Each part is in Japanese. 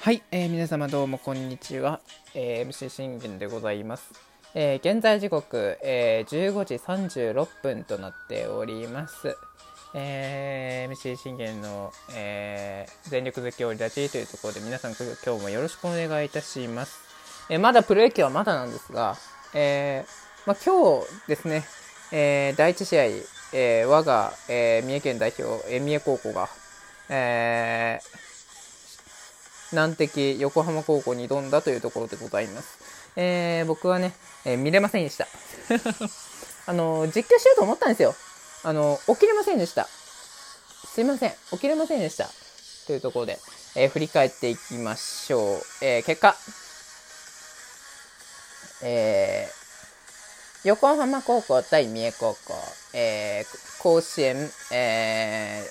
はい、えー、皆様どうもこんにちは、えー、MC 信玄でございます、えー、現在時刻、えー、15時36分となっております、えー、MC 信玄の、えー、全力絶叫ラジというところで皆さん今日もよろしくお願いいたします、えー、まだプロ野球はまだなんですが、えーまあ、今日ですね、えー、第1試合、えー、我が、えー、三重県代表、えー、三重高校が、えー、難敵横浜高校に挑んだというところでございます。えー、僕はね、えー、見れませんでした。あの、実況しようと思ったんですよ。あの、起きれませんでした。すいません、起きれませんでした。というところで、えー、振り返っていきましょう。えー、結果、えー、横浜高校対三重高校、えー、甲子園、え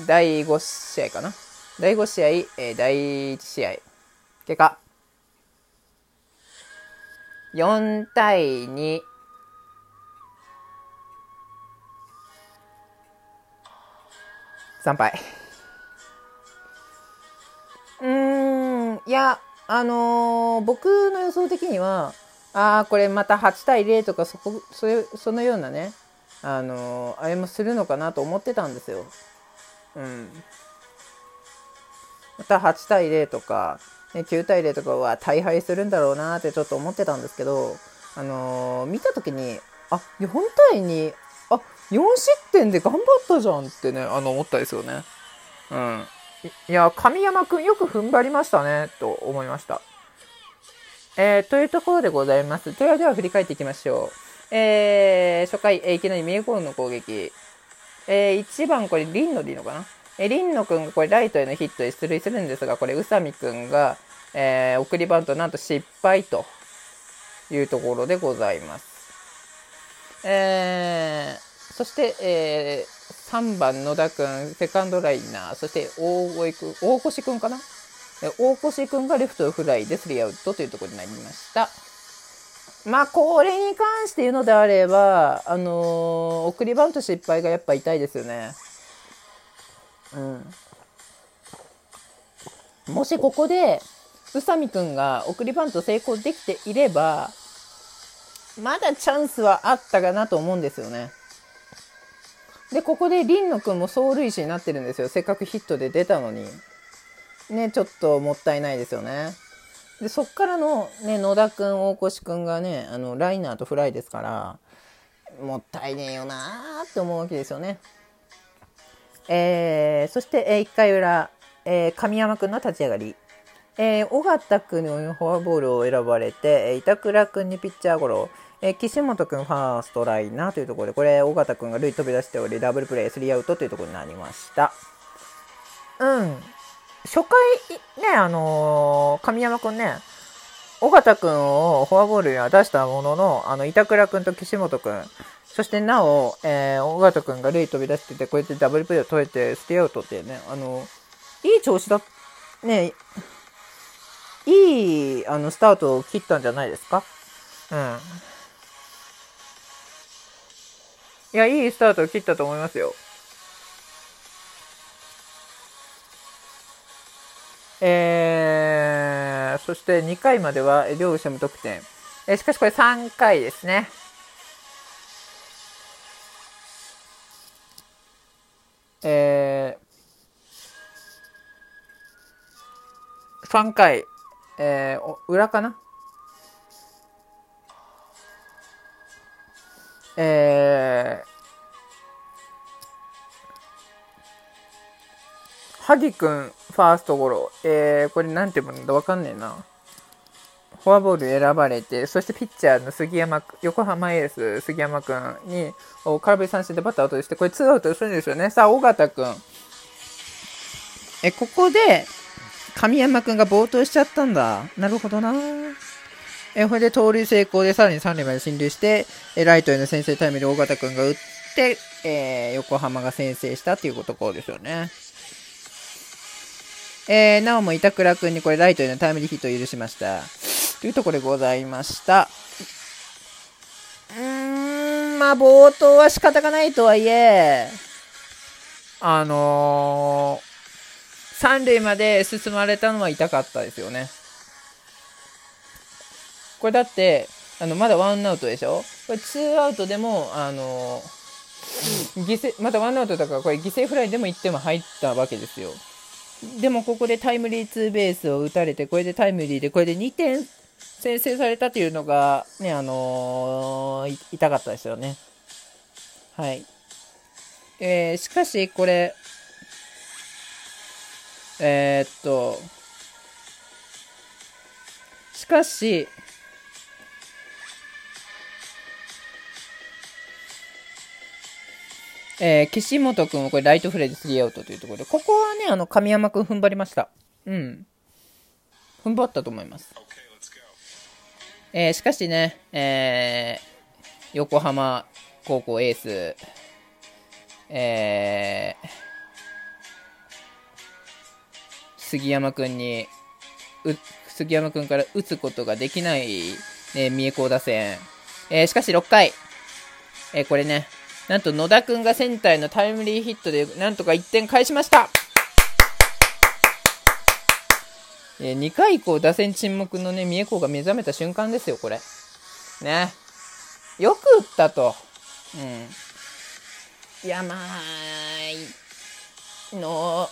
ー、第5試合かな第5試合、えー、第1試合。結果。4対2。3敗。うーん、いや、あのー、僕の予想的には、ああ、これまた8対0とかそこ、そそのようなね、あのー、あれもするのかなと思ってたんですよ。うん。また8対0とか、ね、9対0とかは大敗するんだろうなってちょっと思ってたんですけど、あのー、見た時にあ4対2あ4失点で頑張ったじゃんってねあの思ったですよね。うん、いや神山君よく踏ん張りましたねと思いました。えー、というところでございます。ではでは振り返っていきましょう。えー、初回、えー、いきなり三重高の攻撃。えー、1番これリンノでいいのかなえリンノ君がこれライトへのヒットで出塁するんですが、これ宇佐美君が、えー、送りバントなんと失敗というところでございます。えー、そして、えー、3番野田君、セカンドライナー、そして大越君、大越君かな？大越君がレフトフライでスリーアウトというところになりました。まあ、これに関して言うのであれば、あのー、送りバント失敗がやっぱ痛いですよね。うん、もしここで宇佐美くんが送りバント成功できていればまだチャンスはあったかなと思うんですよね。でここで林野くんも走塁士になってるんですよせっかくヒットで出たのに。ねちょっともったいないですよね。でそっからの、ね、野田くん大越くんがねあのライナーとフライですからもったいねえよなーって思うわけですよね。えー、そして、えー、1回裏、えー、神山君の立ち上がり、えー、尾形君のフォアボールを選ばれて、え板倉君にピッチャーゴロ、えー、岸本君ファーストライナーというところで、これ、尾形君が塁飛び出しており、ダブルプレー、スリーアウトというところになりました。うん。初回、ね、あの、神山君ね、尾形君をフォアボールには出したものの、あの、板倉君と岸本君、そしてなお、えー、尾形君が塁飛び出してて、こうやってダブルプレーを取れて、ステイアウトってね、あの、いい調子だ、ね、いい、あの、スタートを切ったんじゃないですか？うん。いや、いいスタートを切ったと思いますよ。えー、そして2回までは両者無得点。えー、しかしこれ3回ですね。3回、えー、裏かな？えー、萩くん、ファーストゴロ。えー、これなんて読むんだわかんねえな。フォアボール選ばれて、そしてピッチャーの杉山、横浜エース杉山君に空振り三振でバッターアウトして、これツーアウトするんですよね。さあ、尾形君。え、ここで、神山君が暴投しちゃったんだ。なるほどな。え、これで盗塁成功でさらに3塁まで進塁して、えライトへの先制タイムで尾形君が打って、えー、横浜が先制したっていうところですよね。えー、なおも板倉君にこれライトへのタイムリーヒットを許しました。というところでございました。うーん、まあ、冒頭は仕方がないとはいえ、あのー、3塁まで進まれたのは痛かったですよね。これだって、あのまだワンアウトでしょ？これツーアウトでも、あの犠牲またワンアウトだからこれ犠牲フライでも1点も入ったわけですよ。でもここでタイムリーツーベースを打たれて、これでタイムリーで、これで2点先制されたというのが、ね、あのー、痛かったですよね。はい。えー、しかし、これ、えー、っと、しかし、えー、岸本君はこれライトフライでスリーアウトというところで、ここはね、あの、神山君踏ん張りました。うん。踏ん張ったと思います。えー、しかしね、えー、横浜高校エース、えー、杉山君に、杉山君から打つことができない、ね、三重高打線。えー、しかし6回、えー、これね、なんと野田君がセンターへのタイムリーヒットでなんとか1点返しました。え2回以降打線沈黙のね三重高が目覚めた瞬間ですよこれ。ね。よく打ったと。うん。いやまあの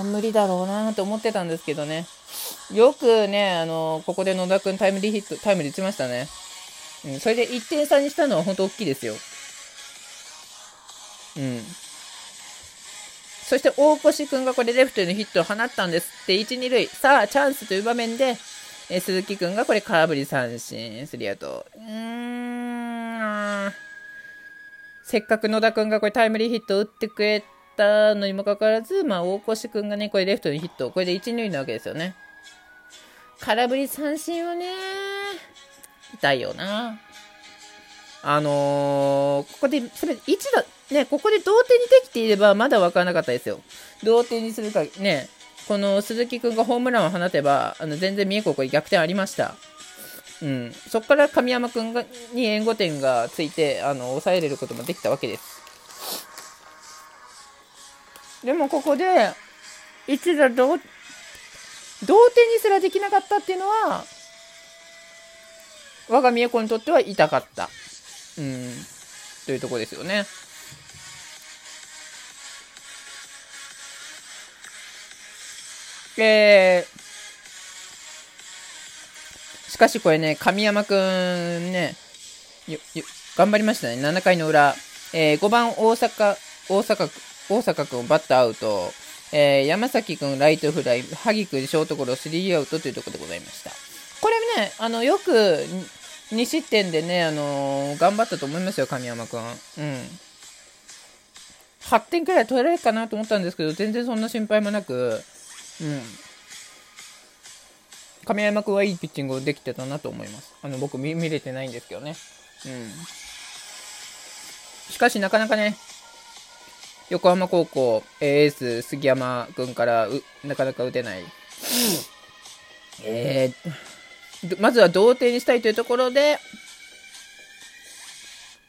あ無理だろうなと思ってたんですけどねよくねあのここで野田君タイムリーヒットタイムリー打ちましたね、うん、それで1点差にしたのは本当大きいですようん。そして大越君がこれレフトへのヒットを放ったんですって、1、2塁。さあ、チャンスという場面で、え鈴木君がこれ空振り三振、スリーアウト。うーん。せっかく野田君がこれタイムリーヒットを打ってくれたのにもかかわらず、まあ、大越君がね、これレフトにヒット、これで1、2塁なわけですよね。空振り三振はね、痛いよな。あのー、ここで、それ、1だ、ね、ここで同点にできていればまだ分からなかったですよ。同点にするか、ね、この鈴木君がホームランを放てば、あの全然三重高校逆転ありました。うん、そこから神山君がに援護点がついてあの抑えれることもできたわけです。でもここで一打同同点にすらできなかったっていうのは我が三重子にとっては痛かった。うん、というところですよね。えー、しかしこれね、神山くんね、頑張りましたね。7回の裏。えー、5番大阪、大阪、大阪くんバッターアウト。えー、山崎くんライトフライ、萩くんショートゴロ、スリーアウトというところでございました。これね、あの、よく2失点でね、あのー、頑張ったと思いますよ、神山くん。うん。8点くらい取られるかなと思ったんですけど、全然そんな心配もなく、うん。亀山君はいいピッチングできてたなと思います。あの、僕見れてないんですけどね。うん。しかしなかなかね、横浜高校エース杉山君からなかなか打てない。えー、まずは同点にしたいというところで、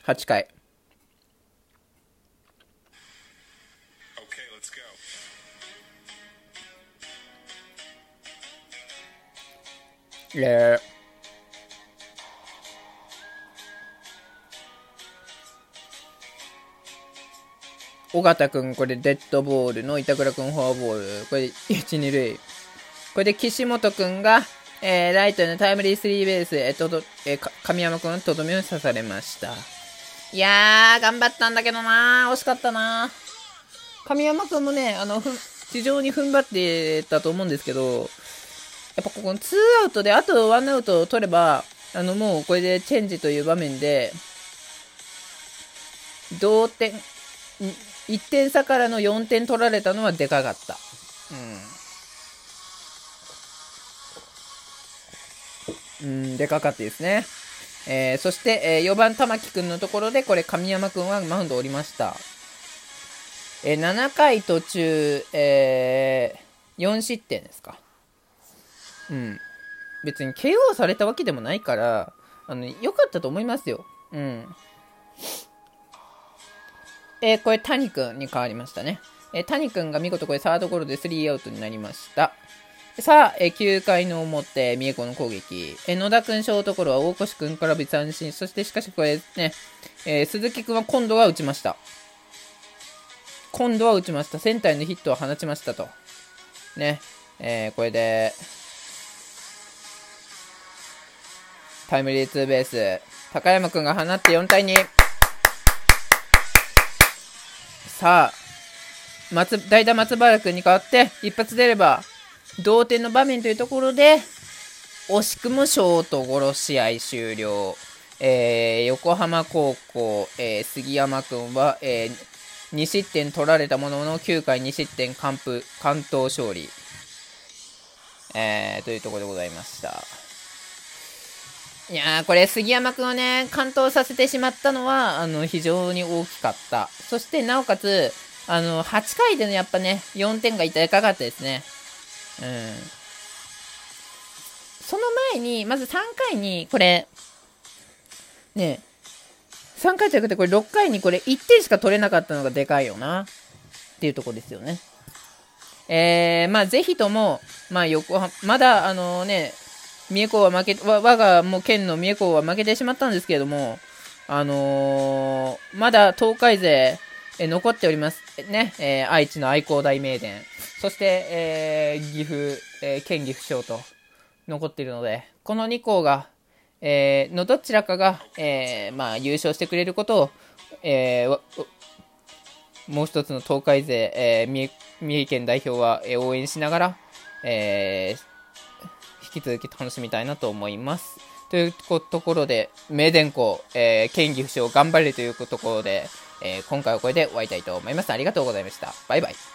8回。え尾形君、これデッドボールの板倉君フォアボール。これ1、2塁。これで岸本君が、えー、ライトへのタイムリースリーベース、えー、とど、えー、神山君のとどめを刺されました。いやー、頑張ったんだけどな惜しかったな神山君もね、あの、ふ非常に踏ん張ってたと思うんですけど、やっぱここの2アウトであと1アウトを取れば、あのもうこれでチェンジという場面で、同点、1点差からの4点取られたのはでかかった。うん。うん、でかかったですね。えー、そして、えー、4番玉木君のところで、これ神山君はマウンド降りました。えー、7回途中、えー、4失点ですか。うん。別に KO されたわけでもないから、あの、良かったと思いますよ。うん。えー、これ、谷君に変わりましたね。えー、谷君が見事これサードゴロでスリーアウトになりました。さあ、えー、9回の表、三重子の攻撃。えー、野田君ショートゴロは大越君から別三振。そしてしかしこれね、えー、鈴木君は今度は打ちました。今度は打ちました。センターへのヒットを放ちましたと。ね、えー、これで、タイムリーツーベース。高山君が放って4対2。さあ、松、代打松原君に代わって一発出れば同点の場面というところで、惜しくもショートゴロ試合終了。えー、横浜高校、えー、杉山君は、えー、2失点取られたものの9回2失点完封完投勝利、えー、というところでございました。いやー、これ杉山君をね、完投させてしまったのは、あの、非常に大きかった。そして、なおかつ、あの、8回でのやっぱね、4点がいかかったですね。うん。その前に、まず3回に、これ、ね、3回じゃなくて、これ6回にこれ1点しか取れなかったのがでかいよな。っていうとこですよね。えー、まあ、ぜひとも、まあ、横浜、まだ、あのね、三重港は負け、我がもう県の三重港は負けてしまったんですけれども、あのー、まだ東海勢、え残っております。ね、えー、愛知の愛工大名電。そして、えー、岐阜、えー、県岐阜賞と残っているので、この2校が、えのどちらかが、えまあ、優勝してくれることを、えもう一つの東海勢、え三重県代表は、え応援しながら、え引き続き楽しみたいなと思います。というところで、名電校、えー、県岐阜賞頑張れというところで、えー、今回はこれで終わりたいと思います。ありがとうございました。バイバイ。